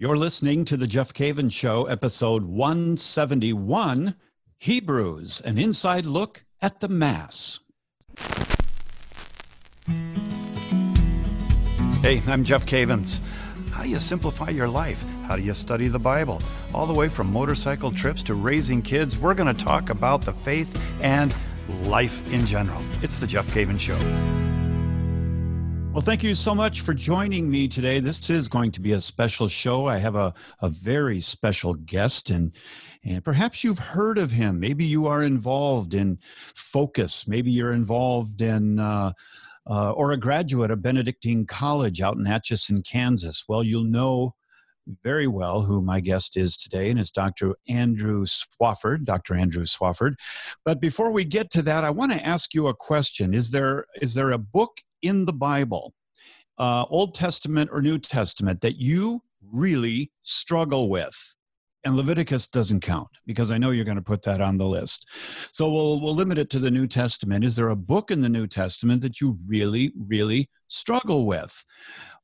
You're listening to The Jeff Cavins Show, episode 171 Hebrews, an inside look at the Mass. Hey, I'm Jeff Cavins. How do you simplify your life? How do you study the Bible? All the way from motorcycle trips to raising kids, we're going to talk about the faith and life in general. It's The Jeff Cavins Show. Well, thank you so much for joining me today. This is going to be a special show. I have a, a very special guest, and, and perhaps you've heard of him. Maybe you are involved in Focus. Maybe you're involved in, uh, uh, or a graduate of Benedictine College out in Atchison, Kansas. Well, you'll know very well who my guest is today, and it's Dr. Andrew Swafford, Dr. Andrew Swafford. But before we get to that, I want to ask you a question. Is there is there a book in the Bible, uh, Old Testament or New Testament, that you really struggle with? And Leviticus doesn't count because I know you're going to put that on the list. So we'll we'll limit it to the New Testament. Is there a book in the New Testament that you really really struggle with?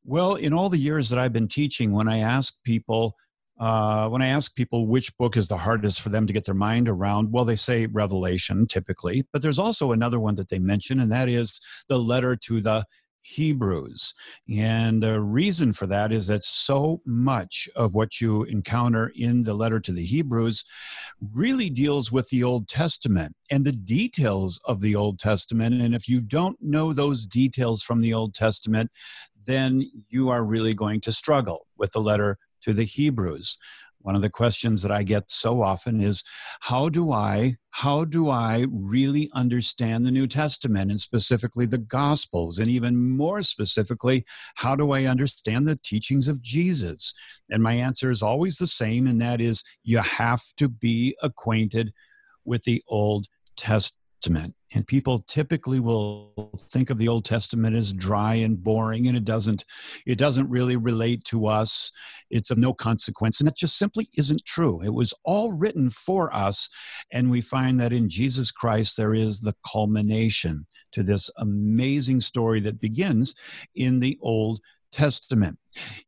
Well, in all the years that I've been teaching, when I ask people, uh, when I ask people which book is the hardest for them to get their mind around, well, they say Revelation typically, but there's also another one that they mention, and that is the letter to the Hebrews. And the reason for that is that so much of what you encounter in the letter to the Hebrews really deals with the Old Testament and the details of the Old Testament. And if you don't know those details from the Old Testament, then you are really going to struggle with the letter to the Hebrews. One of the questions that I get so often is how do I how do I really understand the New Testament and specifically the gospels and even more specifically how do I understand the teachings of Jesus? And my answer is always the same and that is you have to be acquainted with the Old Testament and people typically will think of the old testament as dry and boring and it doesn't it doesn't really relate to us. It's of no consequence and it just simply isn't true. It was all written for us and we find that in jesus christ there is the culmination to this amazing story that begins in the old testament.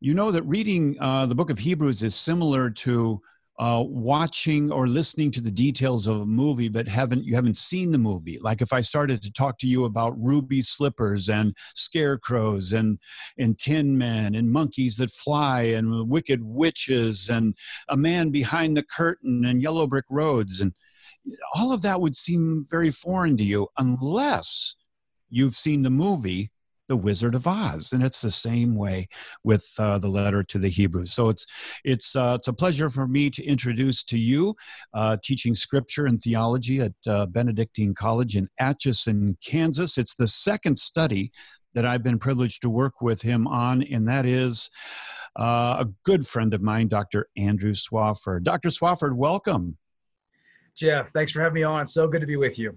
You know that reading uh, the book of hebrews is similar to uh, watching or listening to the details of a movie but haven't you haven't seen the movie. Like if i started to talk to you about ruby slippers and scarecrows and and tin men and monkeys that fly and wicked witches and a man behind the curtain and yellow brick roads and all of that would seem very foreign to you unless you've seen the movie the Wizard of Oz, and it's the same way with uh, the letter to the Hebrews. So it's it's uh, it's a pleasure for me to introduce to you uh, teaching scripture and theology at uh, Benedictine College in Atchison, Kansas. It's the second study that I've been privileged to work with him on, and that is. Uh, a good friend of mine, Dr. Andrew Swafford. Dr. Swafford, welcome. Jeff, thanks for having me on. It's so good to be with you.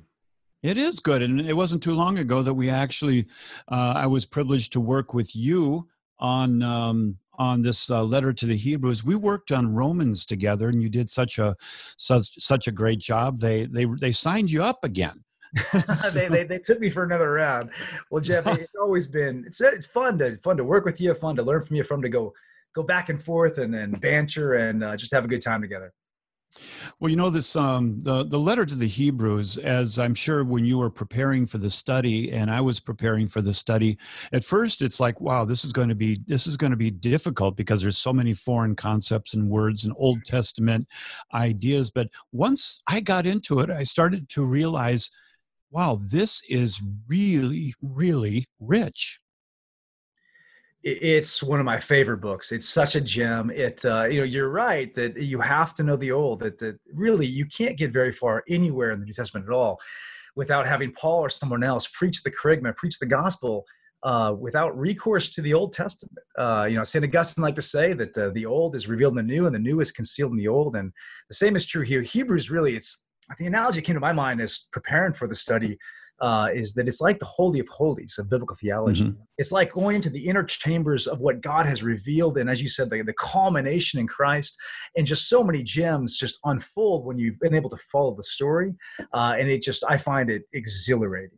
It is good, and it wasn't too long ago that we actually, uh, I was privileged to work with you on um, on this uh, letter to the Hebrews. We worked on Romans together, and you did such a such such a great job. They they they signed you up again. they, they, they took me for another round. Well, Jeff, it's always been it's it's fun to fun to work with you, fun to learn from you, fun to go go back and forth and, and banter and uh, just have a good time together. Well, you know this um, the the letter to the Hebrews, as I'm sure when you were preparing for the study, and I was preparing for the study. At first, it's like, wow, this is going to be this is going to be difficult because there's so many foreign concepts and words and Old Testament ideas. But once I got into it, I started to realize, wow, this is really really rich it's one of my favorite books. It's such a gem. It, uh, you know, you're right that you have to know the old. That, that really you can't get very far anywhere in the New Testament at all without having Paul or someone else preach the kerygma, preach the gospel uh, without recourse to the Old Testament. Uh, you know, Saint Augustine liked to say that uh, the old is revealed in the new, and the new is concealed in the old. And the same is true here. Hebrews really, it's the analogy came to my mind is preparing for the study uh, is that it's like the holy of holies of biblical theology. Mm-hmm. It's like going into the inner chambers of what God has revealed, and as you said, the, the culmination in Christ, and just so many gems just unfold when you've been able to follow the story, uh, and it just I find it exhilarating.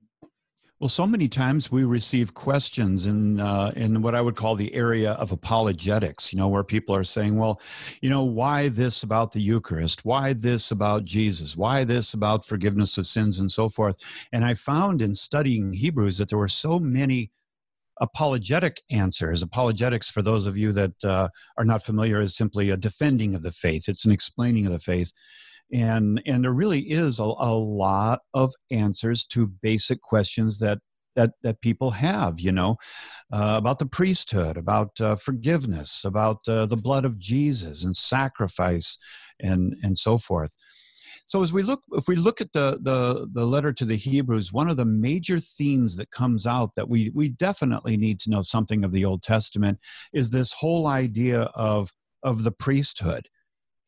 Well, so many times we receive questions in uh, in what I would call the area of apologetics. You know, where people are saying, "Well, you know, why this about the Eucharist? Why this about Jesus? Why this about forgiveness of sins and so forth?" And I found in studying Hebrews that there were so many apologetic answers. Apologetics, for those of you that uh, are not familiar, is simply a defending of the faith. It's an explaining of the faith and and there really is a, a lot of answers to basic questions that that that people have you know uh, about the priesthood about uh, forgiveness about uh, the blood of jesus and sacrifice and and so forth. So as we look if we look at the the the letter to the hebrews one of the major themes that comes out that we we definitely need to know something of the old testament is this whole idea of of the priesthood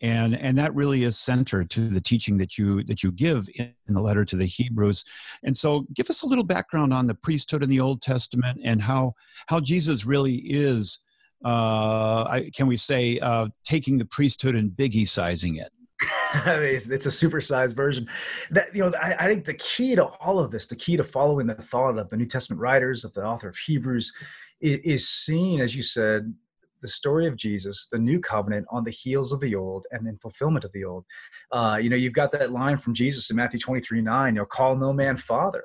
and and that really is centered to the teaching that you that you give in, the letter to the hebrews. And so give us a little background on the priesthood in the old testament and how how jesus really is uh can we say uh taking the priesthood and biggie sizing it it's a supersized version. That you know I, I, think the key to all of this the key to following the thought of the new testament writers of the author of hebrews is, is seeing as you said the story of Jesus, the new covenant on the heels of the old and in fulfillment of the old. Uh, you know, you've got that line from Jesus in Matthew 23 9, you know, call no man father.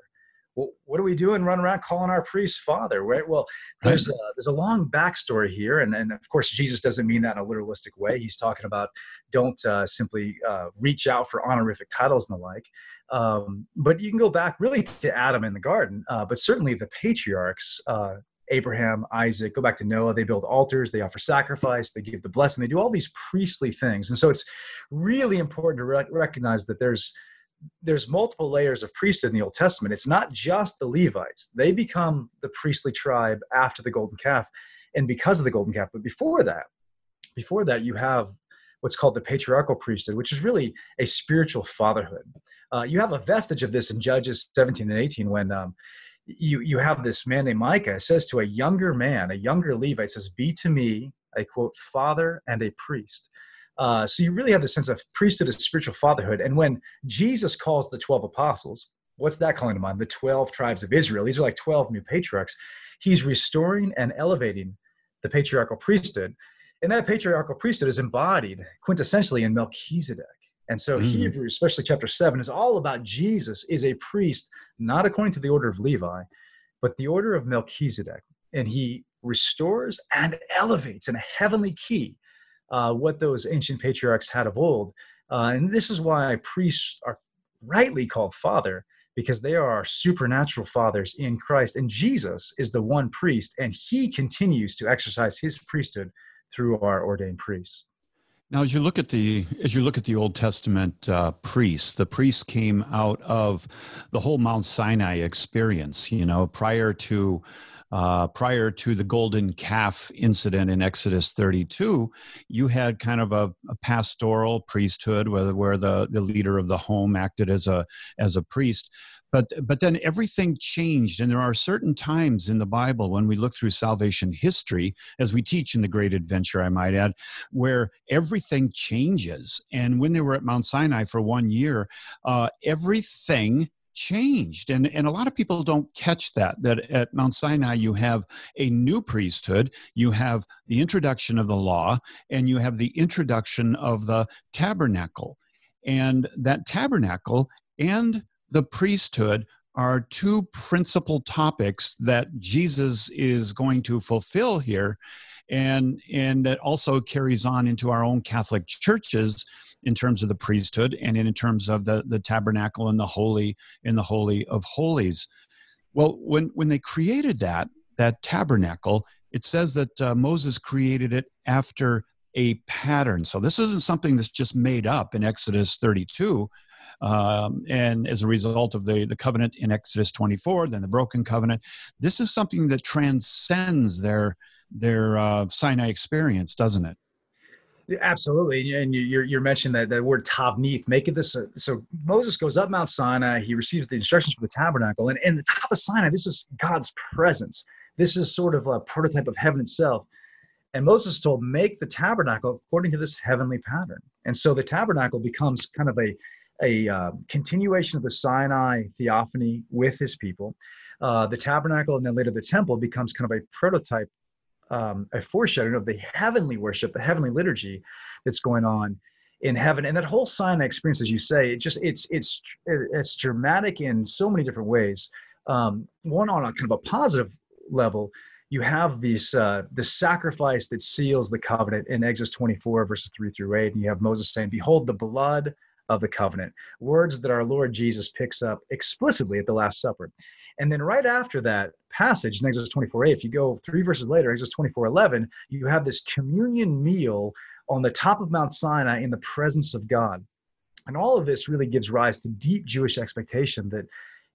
Well, what are we doing running around calling our priest father? Right? Well, there's a, there's a long backstory here. And, and of course, Jesus doesn't mean that in a literalistic way. He's talking about don't uh, simply uh, reach out for honorific titles and the like. Um, but you can go back really to Adam in the garden, uh, but certainly the patriarchs, uh, Abraham, Isaac, go back to Noah. They build altars, they offer sacrifice, they give the blessing, they do all these priestly things. And so it's really important to rec- recognize that there's there's multiple layers of priesthood in the Old Testament. It's not just the Levites. They become the priestly tribe after the golden calf and because of the golden calf. But before that, before that, you have what's called the patriarchal priesthood, which is really a spiritual fatherhood. Uh, you have a vestige of this in Judges 17 and 18 when um, you you have this man named Micah says to a younger man, a younger Levite, says, "Be to me a quote father and a priest." Uh, so you really have the sense of priesthood as spiritual fatherhood. And when Jesus calls the twelve apostles, what's that calling to mind? The twelve tribes of Israel. These are like twelve new patriarchs. He's restoring and elevating the patriarchal priesthood, and that patriarchal priesthood is embodied quintessentially in Melchizedek. And so mm. Hebrews, especially chapter seven, is all about Jesus is a priest, not according to the order of Levi, but the order of Melchizedek. And he restores and elevates in a heavenly key uh, what those ancient patriarchs had of old. Uh, and this is why priests are rightly called father, because they are our supernatural fathers in Christ. And Jesus is the one priest, and he continues to exercise his priesthood through our ordained priests. Now, as you look at the as you look at the Old Testament uh, priests, the priests came out of the whole Mount Sinai experience. You know, prior to uh, prior to the golden calf incident in Exodus 32, you had kind of a, a pastoral priesthood, where, where the, the leader of the home acted as a as a priest. But but then everything changed and there are certain times in the bible when we look through salvation history as we teach in the great adventure i might add where everything changes. And when they were at mount sinai for one year uh, everything changed and and a lot of people don't catch that that at mount sinai you have a new priesthood you have the introduction of the law and you have the introduction of the tabernacle. And that tabernacle and the priesthood are two principal topics that Jesus is going to fulfill here and and that also carries on into our own Catholic churches in terms of the priesthood and in terms of the the tabernacle and the holy in the holy of holies. Well when when they created that that tabernacle it says that uh, Moses created it after a pattern. So this isn't something that's just made up in Exodus 32 um, and as a result of the, the covenant in Exodus 24, then the broken covenant, this is something that transcends their, their uh, Sinai experience, doesn't it? Absolutely, and you're you're mentioning that that word tavnith. Make it this. So Moses goes up Mount Sinai. He receives the instructions for the tabernacle, and in the top of Sinai, this is God's presence. This is sort of a prototype of heaven itself. And Moses told, make the tabernacle according to this heavenly pattern. And so the tabernacle becomes kind of a a uh, continuation of the Sinai theophany with his people. Uh, the tabernacle and then later the temple becomes kind of a prototype, um, a foreshadowing of the heavenly worship, the heavenly liturgy that's going on in heaven. And that whole Sinai experience, as you say, it just it's it's it's dramatic in so many different ways. Um, one on a kind of a positive level, you have this uh, the sacrifice that seals the covenant in Exodus 24 verses 3 through 8, and you have Moses saying, "Behold, the blood." Of the covenant, words that our Lord Jesus picks up explicitly at the Last Supper. And then right after that passage in Exodus 24 8, if you go three verses later, Exodus 24 11, you have this communion meal on the top of Mount Sinai in the presence of God. And all of this really gives rise to deep Jewish expectation that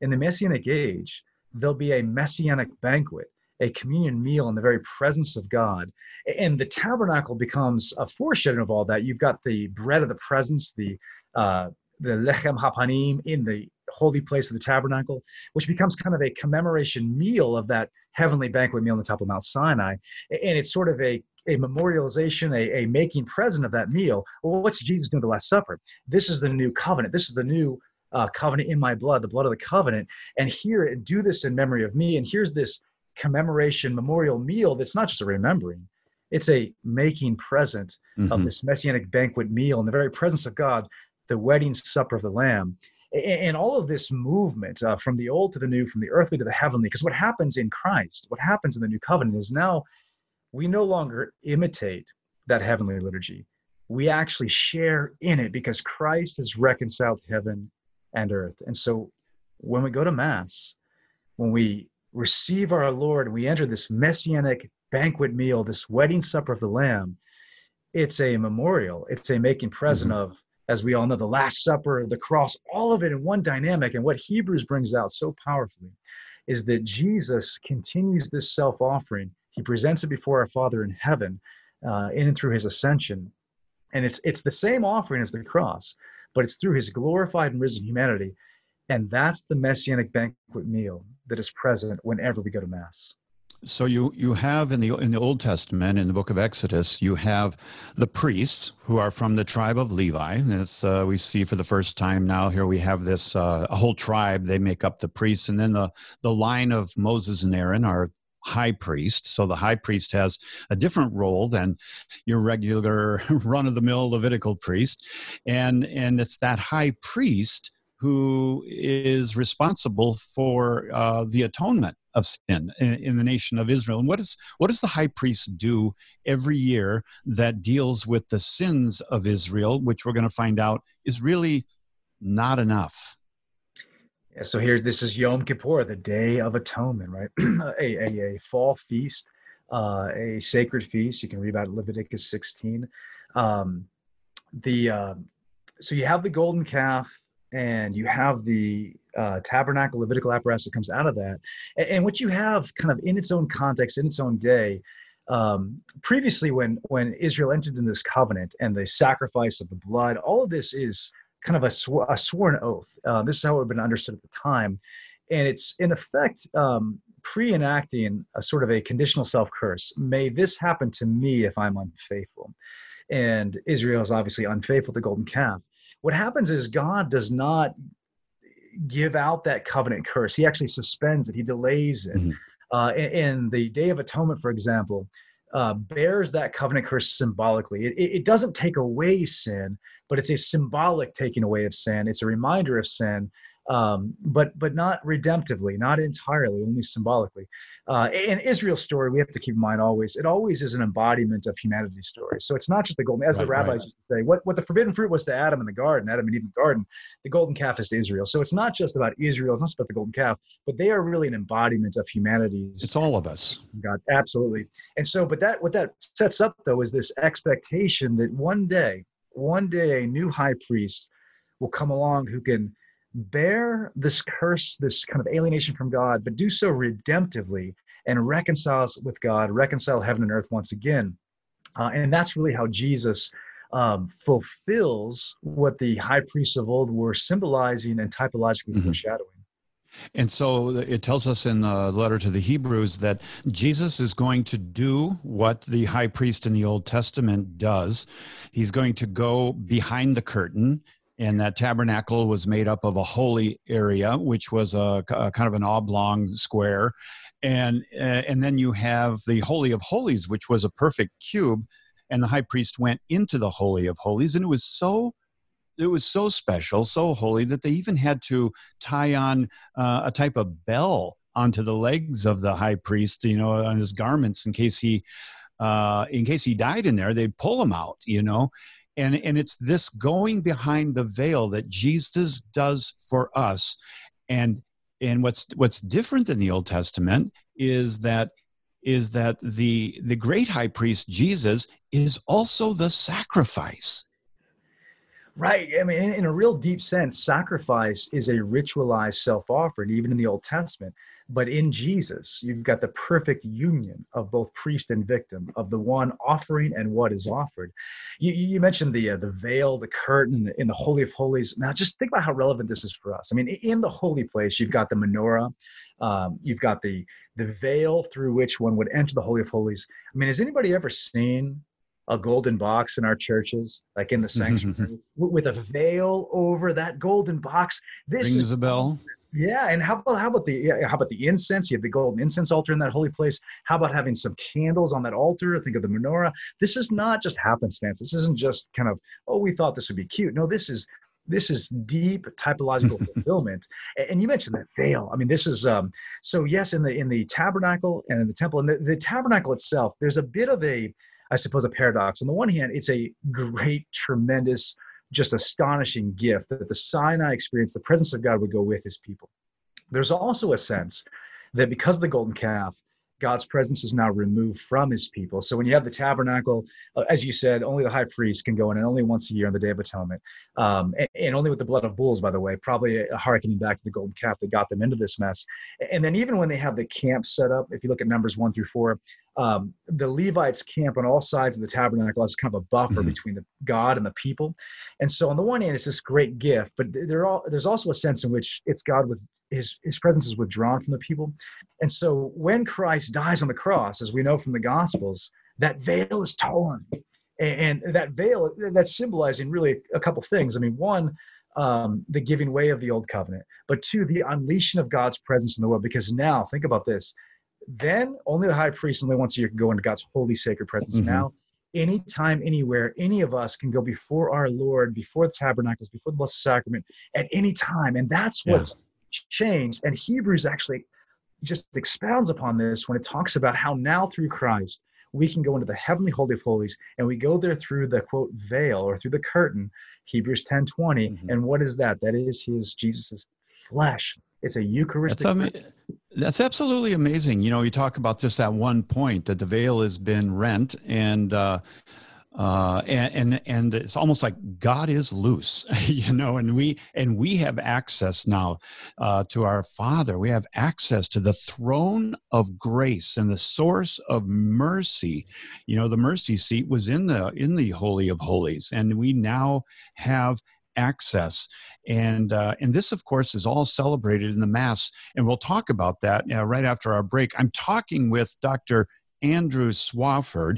in the Messianic age, there'll be a Messianic banquet, a communion meal in the very presence of God. And the tabernacle becomes a foreshadowing of all that. You've got the bread of the presence, the uh, the lechem hapanim in the holy place of the tabernacle, which becomes kind of a commemoration meal of that heavenly banquet meal on the top of Mount Sinai. And it's sort of a a memorialization, a, a making present of that meal. Well, what's Jesus doing the Last Supper? This is the new covenant. This is the new uh, covenant in my blood, the blood of the covenant. And here, do this in memory of me. And here's this commemoration memorial meal that's not just a remembering, it's a making present mm-hmm. of this messianic banquet meal in the very presence of God, the wedding supper of the Lamb. And all of this movement uh, from the old to the new, from the earthly to the heavenly, because what happens in Christ, what happens in the new covenant is now we no longer imitate that heavenly liturgy. We actually share in it because Christ has reconciled heaven and earth. And so when we go to Mass, when we receive our Lord, we enter this messianic banquet meal, this wedding supper of the Lamb, it's a memorial, it's a making present mm-hmm. of, as we all know, the Last Supper, the cross, all of it in one dynamic. And what Hebrews brings out so powerfully is that Jesus continues this self offering he presents it before our Father in heaven uh, in and through his ascension. And it's, it's the same offering as the cross, but it's through his glorified and risen humanity. And that's the messianic banquet meal that is present whenever we go to Mass. So you you have in the in the Old Testament in the book of Exodus you have the priests who are from the tribe of Levi. Uh, we see for the first time now. Here we have this uh, a whole tribe. They make up the priests, and then the the line of Moses and Aaron are high priest. So the high priest has a different role than your regular run of the mill Levitical priest. And, and it's that high priest who is responsible for uh, the atonement of sin in, the nation of Israel. And what, is, what does the high priest do every year that deals with the sins of Israel, which we're going to find out is really not enough? Yeah, so here, this is Yom Kippur, the Day of Atonement, right? a, a, a, fall feast, uh, a sacred feast. You can read about Leviticus 16. Um, the uh, so you have the golden calf, and you have the uh, tabernacle Levitical apparatus that comes out of that, and, and, what you have, kind of in its own context, in its own day. Um, previously, when when Israel entered in this covenant and the sacrifice of the blood, all of this is kind of a, sw- a sworn oath. Uh, this is how it would have been understood at the time. And it's in effect um, pre enacting a sort of a conditional self curse. May this happen to me if I'm unfaithful. And Israel is obviously unfaithful to the golden calf. What happens is God does not give out that covenant curse, He actually suspends it, He delays it. Mm-hmm. Uh, in the Day of Atonement, for example, uh, bears that covenant curse symbolically. It, it, doesn't take away sin, but it's a symbolic taking away of sin. It's a reminder of sin, um, but but not redemptively, not entirely, only symbolically. Uh, in Israel's story, we have to keep in mind always, it always is an embodiment of humanity's story. So it's not just the golden, as right, the rabbis right. used to say, what, what the forbidden fruit was to Adam in the garden, Adam and Eve in the garden, the golden calf is to Israel. So it's not just about Israel, it's not just about the golden calf, but they are really an embodiment of humanity's. It's all of us. God, absolutely. And so, but that, what that sets up though is this expectation that one day, one day a new high priest will come along who can bear this curse, this kind of alienation from God, but do so redemptively and reconcile us with God, reconcile heaven and earth once again. Uh, and that's really how Jesus um, fulfills what the high priests of old were symbolizing and typologically mm-hmm. foreshadowing. And so it tells us in the letter to the Hebrews that Jesus is going to do what the high priest in the Old Testament does. He's going to go behind the curtain and that tabernacle was made up of a holy area which was a, a kind of an oblong square. And uh, and then you have the holy of holies which was a perfect cube and the high priest went into the holy of holies and it was so it was so special so holy that they even had to tie on uh, a type of bell onto the legs of the high priest you know on his garments in case he uh, in case he died in there they'd pull him out you know and and it's this going behind the veil that jesus does for us. And and what's what's different than the old testament is that is that the the great high priest jesus is also the sacrifice. Right. I mean in, in a real deep sense sacrifice is a ritualized self-offering even in the old testament but in Jesus, you've got the perfect union of both priest and victim, of the one offering and what is offered. You, you mentioned the uh, the veil, the curtain in the Holy of Holies. Now, just think about how relevant this is for us. I mean, in the holy place, you've got the menorah, um, you've got the the veil through which one would enter the Holy of Holies. I mean, has anybody ever seen a golden box in our churches, like in the sanctuary, with a veil over that golden box? This rings is a bell. Yeah, and how about how about the how about the incense? You have the golden incense altar in that holy place. How about having some candles on that altar? Think of the menorah. This is not just happenstance. This isn't just kind of oh we thought this would be cute. No, this is this is deep typological fulfillment. And you mentioned that veil. I mean, this is um, so yes in the in the tabernacle and in the temple and the, the tabernacle itself. There's a bit of a I suppose a paradox. On the one hand, it's a great, tremendous just astonishing gift that the Sinai experience, the presence of God would go with his people. There's also a sense that because of the golden calf, God's presence is now removed from his people. So when you have the tabernacle, uh, as you said, only the high priest can go in and only once a year on the Day of Atonement. Um, and, and, only with the blood of bulls, by the way, probably harkening back to the golden calf that got them into this mess. And then even when they have the camp set up, if you look at Numbers 1 through 4, um, the Levites camp on all sides of the tabernacle as kind of a buffer mm-hmm. between the God and the people. And so on the one hand, it's this great gift, but all, there's also a sense in which it's God with his, his presence is withdrawn from the people. And so when Christ dies on the cross, as we know from the Gospels, that veil is torn. And, and that veil, that's symbolizing really a couple things. I mean, one, um, the giving way of the old covenant, but two, the unleashing of God's presence in the world. Because now, think about this then only the high priest only once a year can go into God's holy sacred presence. Mm-hmm. Now, anytime, anywhere, any of us can go before our Lord, before the tabernacles, before the Blessed Sacrament at any time. And that's what's. Changed. And Hebrews actually just expounds upon this when it talks about how now through Christ we can go into the heavenly holy of holies and we go there through the quote veil or through the curtain hebrews 10 20 mm-hmm. and what is that that is his jesus's flesh it's a Eucharistic. That's, that's absolutely amazing. You know, you talk about just that one point that the veil has been rent, and uh, uh, and, and and it's almost like God is loose, you know, and we and we have access now uh, to our Father. We have access to the throne of grace and the source of mercy. You know, the mercy seat was in the in the Holy of Holies, and we now have access. And, uh, and this, of course, is all celebrated in the Mass. And we'll talk about that uh, right after our break. I'm talking with Dr. Andrew Swafford,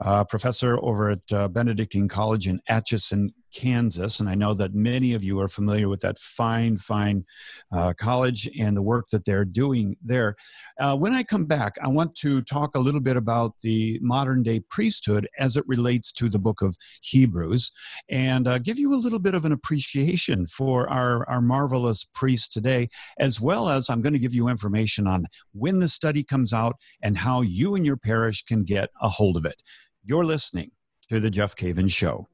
uh, professor over at uh, Benedictine College in Atchison, Kansas. And I know that many of you are familiar with that fine, fine uh, college and the work that they're doing there. Uh, when I come back, I want to talk a little bit about the modern day priesthood as it relates to the book of Hebrews and uh, give you a little bit of an appreciation for our, our marvelous priests today, as well as I'm going to give you information on when the study comes out and how you and your parish can get a hold of it. You're listening to The Jeff Cavins Show.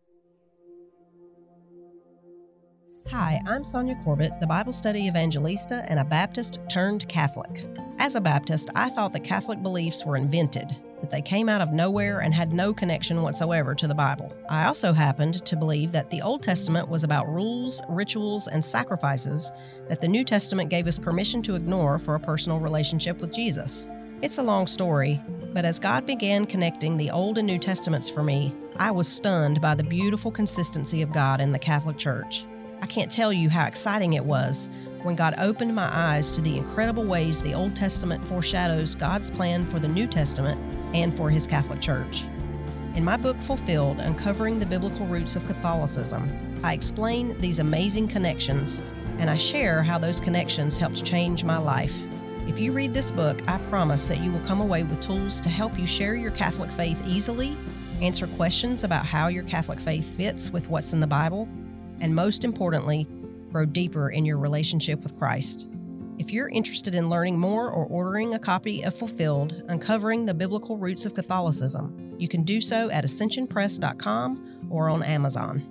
Hi, I'm Sonja Corbitt, the Bible study evangelista and a Baptist turned Catholic. As a Baptist, I thought that Catholic beliefs were invented, that they came out of nowhere and had no connection whatsoever to the Bible. I also happened to believe that the Old Testament was about rules, rituals, and sacrifices that the New Testament gave us permission to ignore for a personal relationship with Jesus. It's a long story, but as God began connecting the Old and New Testaments for me, I was stunned by the beautiful consistency of God in the Catholic Church. I can't tell you how exciting it was when God opened my eyes to the incredible ways the Old Testament foreshadows God's plan for the New Testament and for His Catholic Church. In my book, Fulfilled Uncovering the Biblical Roots of Catholicism, I explain these amazing connections and I share how those connections helped change my life. If you read this book, I promise that you will come away with tools to help you share your Catholic faith easily, answer questions about how your Catholic faith fits with what's in the Bible, and most importantly, grow deeper in your relationship with Christ. If you're interested in learning more or ordering a copy of Fulfilled, Uncovering the Biblical Roots of Catholicism, you can do so at ascensionpress.com or on Amazon.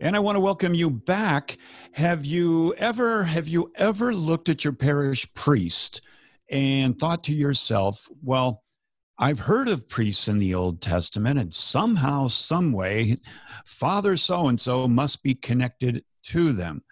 And I want to welcome you back. Have you ever have you ever looked at your parish priest and thought to yourself, well, I've heard of priests in the Old Testament, and somehow, some way, Father so and so must be connected to them.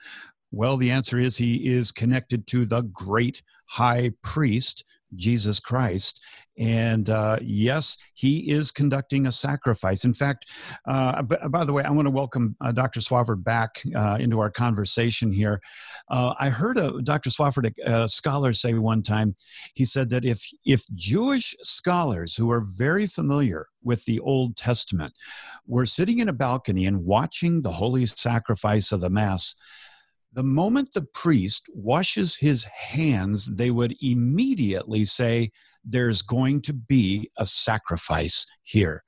Well, the answer is he is connected to the great high priest, Jesus Christ. And uh, yes, he is conducting a sacrifice. In fact, uh, b- by the way, I want to welcome uh, Dr. Swafford back uh, into our conversation here. Uh, I heard a, Dr. Swafford, a, a scholar, say one time, he said that if, if Jewish scholars who are very familiar with the Old Testament were sitting in a balcony and watching the holy sacrifice of the Mass, the moment the priest washes his hands, they would immediately say, There's going to be a sacrifice here.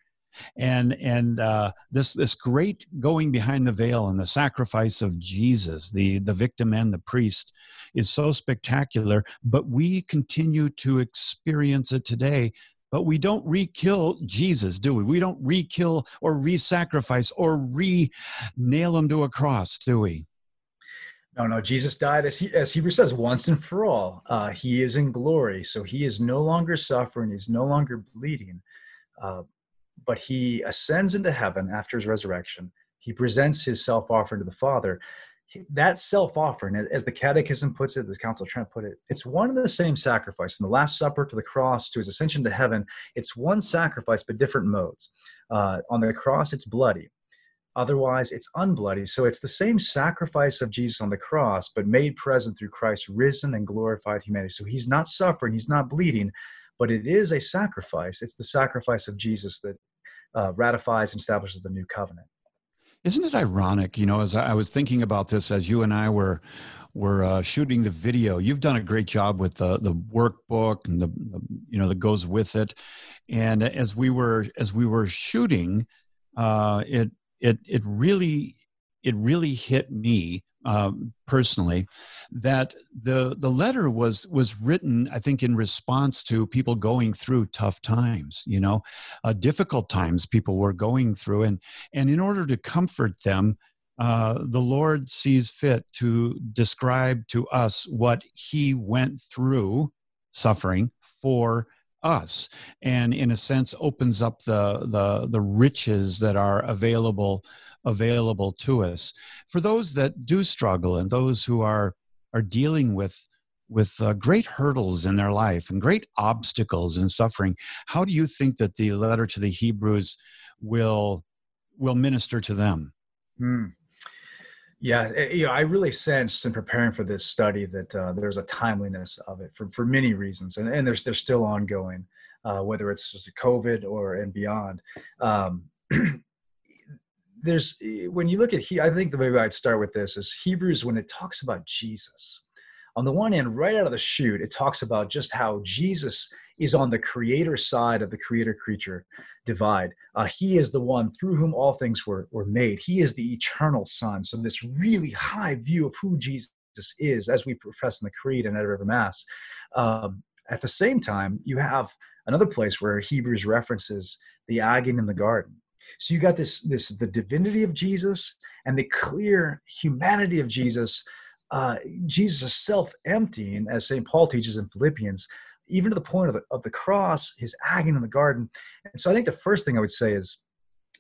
And and uh, this this great going behind the veil and the sacrifice of Jesus, the the victim and the priest, is so spectacular. But we continue to experience it today but we don't re-kill Jesus, do we? We don't re-kill or re-sacrifice or re-nail him to a cross, do we? No, no. Jesus died, as he as Hebrew says, once and for all. Uh, he is in glory, so he is no longer suffering. He's no longer bleeding, uh, but he ascends into heaven after his resurrection. He presents his self offering to the Father. That self offering, as the Catechism puts it, the Council of Trent put it, it's one and the same sacrifice. From the Last Supper to the cross to his ascension to heaven, it's one sacrifice but different modes. Uh, on the cross, it's bloody Otherwise, it's unbloody. So it's the same sacrifice of Jesus on the cross, but made present through Christ's risen and glorified humanity. So he's not suffering, he's not bleeding, but it is a sacrifice. It's the sacrifice of Jesus that uh, ratifies and establishes the new covenant. Isn't it ironic? You know, as I was thinking about this, as you and I were were uh, shooting the video, you've done a great job with the the workbook and the, the you know that goes with it. And as we were as we were shooting, uh, it it it really it really hit me um, personally that the the letter was was written I think in response to people going through tough times you know uh, difficult times people were going through. And and in order to comfort them uh, the Lord sees fit to describe to us what he went through suffering for us. And in a sense opens up the the the riches that are available available to us for those that do struggle and those who are are dealing with with uh, great hurdles in their life and great obstacles and suffering how do you think that the letter to the hebrews will will minister to them mm. Yeah, eh, you know, I really sensed in preparing for this study that uh, there's a timeliness of it for, for many reasons, and, and there's they're still ongoing, uh, whether it's just COVID or and beyond. Um, there's eh, when you look at he, I think the way I'd start with this is Hebrews when it talks about Jesus. On the one hand, right out of the chute, it talks about just how Jesus is on the creator side of the creator creature divide. Uh, he is the one through whom all things were, were made. He is the eternal Son. So, this really high view of who Jesus is, as we profess in the Creed and at every Mass. Um, at the same time, you have another place where Hebrews references the agony in the garden. So you got this this the divinity of Jesus and the clear humanity of Jesus. Uh, Jesus self-emptying, as St. Paul teaches in Philippians, even to the point of the, of the cross, his agony in the garden. And so I think the first thing I would say is,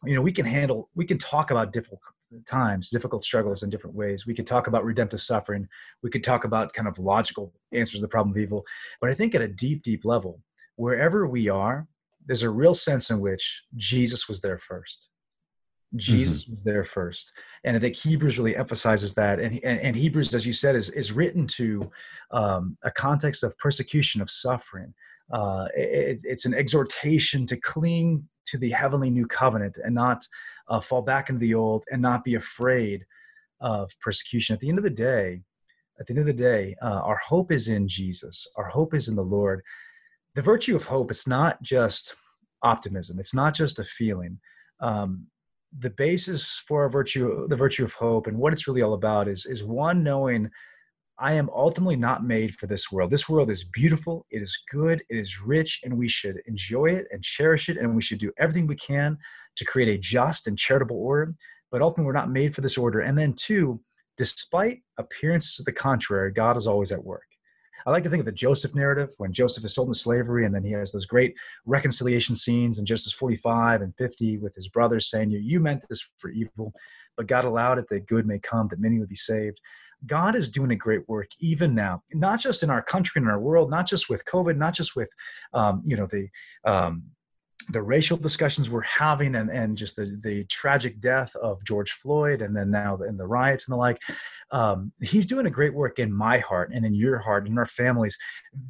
you know, we can handle, we can talk about difficult times, difficult struggles in different ways. We could talk about redemptive suffering. We could talk about kind of logical answers to the problem of evil. But I think at a deep, deep level, wherever we are, there's a real sense in which Jesus was there first. Jesus mm-hmm. was there first. And I think Hebrews really emphasizes that. And, and, and Hebrews, as you said, is, is written to um, a context of persecution, of suffering. Uh, it, it's an exhortation to cling to the heavenly new covenant and not uh, fall back into the old and not be afraid of persecution. At the end of the day, at the end of the day, uh, our hope is in Jesus. Our hope is in the Lord. The virtue of hope is not just optimism. It's not just a feeling. Um, the basis for our virtue, the virtue of hope, and what it's really all about is is one knowing I am ultimately not made for this world. This world is beautiful, it is good, it is rich, and we should enjoy it and cherish it, and we should do everything we can to create a just and charitable order. But ultimately, we're not made for this order. And then, two, despite appearances to the contrary, God is always at work. I like to think of the Joseph narrative when Joseph is sold into slavery, and then he has those great reconciliation scenes in Genesis 45 and 50 with his brothers saying, "You, you meant this for evil, but God allowed it that good may come, that many would be saved." God is doing a great work even now, not just in our country and our world, not just with COVID, not just with, um, you know, the um, the racial discussions we're having and, and just the, the tragic death of George Floyd and then now in the riots and the like. Um, he's doing a great work in my heart and in your heart and in our families.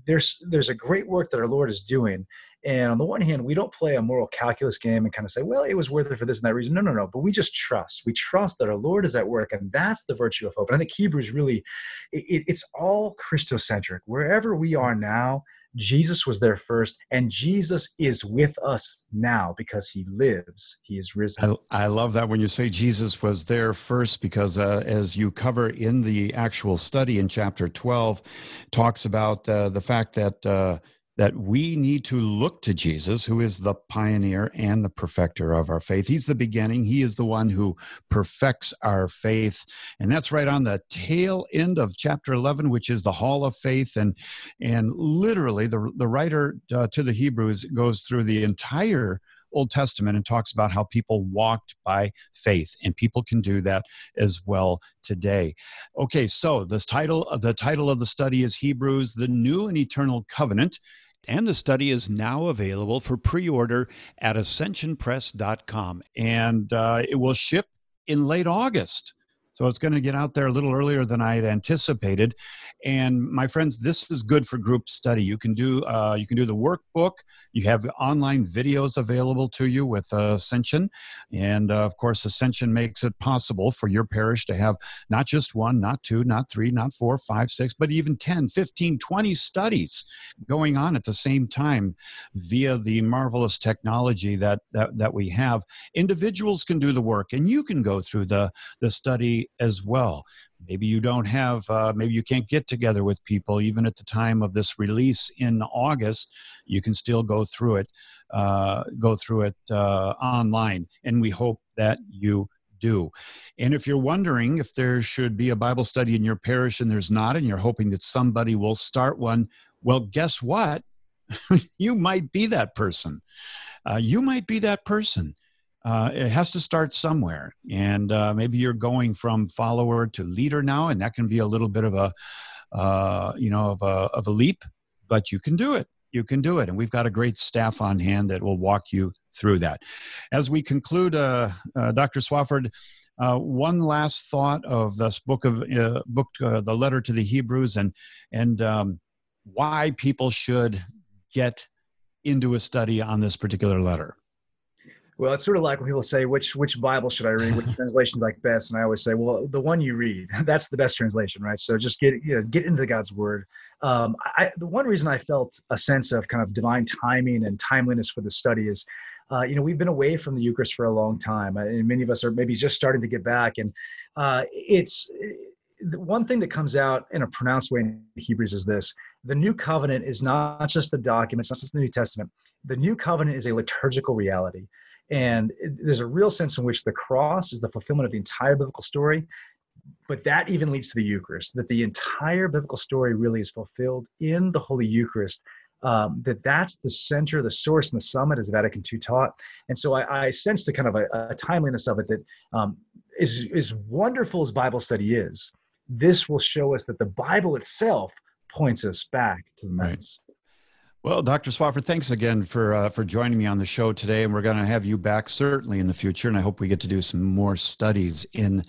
There's there's a great work that our Lord is doing. And on the one hand, we don't play a moral calculus game and kind of say, well, it was worth it for this and that reason. No, no, no. But we just trust. We trust that our Lord is at work, and that's the virtue of hope. And I think Hebrews really, it, it's all Christocentric. Wherever we are now, Jesus was there first, and Jesus is with us now because he lives. He is risen. I, I love that when you say Jesus was there first, because uh, as you cover in the actual study in chapter 12, talks about uh, the fact that. Uh, that we need to look to Jesus, who is the pioneer and the perfecter of our faith. He's the beginning, He is the one who perfects our faith. And that's right on the tail end of chapter 11, which is the hall of faith. And, and literally, the, the writer uh, to the Hebrews goes through the entire Old Testament and talks about how people walked by faith, and people can do that as well today. Okay, so this title, the title of the study is Hebrews: the New and Eternal Covenant and the study is now available for pre order at ascensionpress.com. And uh, it will ship in late August. So it's going to get out there a little earlier than I had anticipated. And my friends, this is good for group study. You can do uh, you can do the workbook. You have online videos available to you with uh, Ascension, and uh, of course, Ascension makes it possible for your parish to have not just one, not two, not three, not four, five, six, but even 10, 15, 20 studies going on at the same time via the marvelous technology that that, that we have. Individuals can do the work, and you can go through the the study as well. Maybe you don't have, uh, maybe you can't get together with people even at the time of this release in August. You can still go through it, uh, go through it uh, online, and we hope that you do. And if you're wondering if there should be a Bible study in your parish and there's not, and you're hoping that somebody will start one, well, guess what? you might be that person. Uh, you might be that person uh, it has to start somewhere. And uh, maybe you're going from follower to leader now, and that can be a little bit of a, uh, you know, of a, of a leap, but you can do it. You can do it. And we've got a great staff on hand that will walk you through that. As we conclude, uh, uh, Dr. Swafford, uh, one last thought of this book of book, the letter to the Hebrews, and and um, why people should get into a study on this particular letter. Well, it's sort of like when people say, which which Bible should I read? Which translation like best? And I always say, well, the one you read, that's the best translation, right? So just get you know get into God's Word. Um, I, the one reason I felt a sense of kind of divine timing and timeliness for the study is, uh, you know, we've been away from the Eucharist for a long time, and many of us are maybe just starting to get back. And uh, it's the one thing that comes out in a pronounced way in Hebrews is this: the New Covenant is not just a document; it's not just the New Testament. The New Covenant is a liturgical reality. And there's a real sense in which the cross is the fulfillment of the entire biblical story. But that even leads to the Eucharist, that the entire biblical story really is fulfilled in the Holy Eucharist. Um, that that's the center, the source, and the summit, as Vatican II taught. And so I, I sense the kind of a, a timeliness of it that um, is as wonderful as Bible study is, this will show us that the Bible itself points us back to the Mass. Well, Dr. Swafford, thanks again for uh, for joining me on the show today, and we're going to have you back certainly in the future, and I hope we get to do some more studies in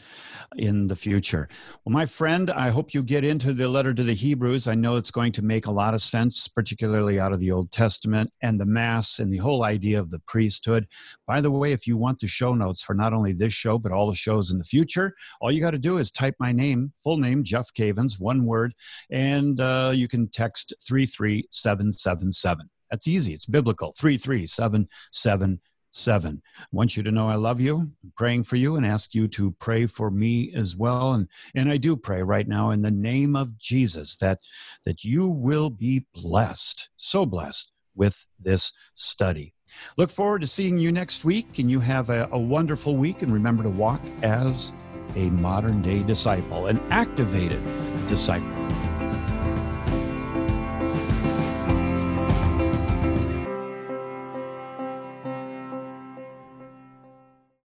in the future. Well, my friend, I hope you get into the letter to the Hebrews. I know it's going to make a lot of sense, particularly out of the Old Testament and the Mass and the whole idea of the priesthood. By the way, if you want the show notes for not only this show but all the shows in the future, all you got to do is type my name, full name, Jeff Cavins, one word, and uh, you can text three three seven seven seven. That's easy. It's biblical. Three three seven seven seven. I want you to know I love you, I'm praying for you, and ask you to pray for me as well. And and I do pray right now in the name of Jesus that that you will be blessed, so blessed with this study. Look forward to seeing you next week, and you have a, a wonderful week. And remember to walk as a modern day disciple, an activated disciple.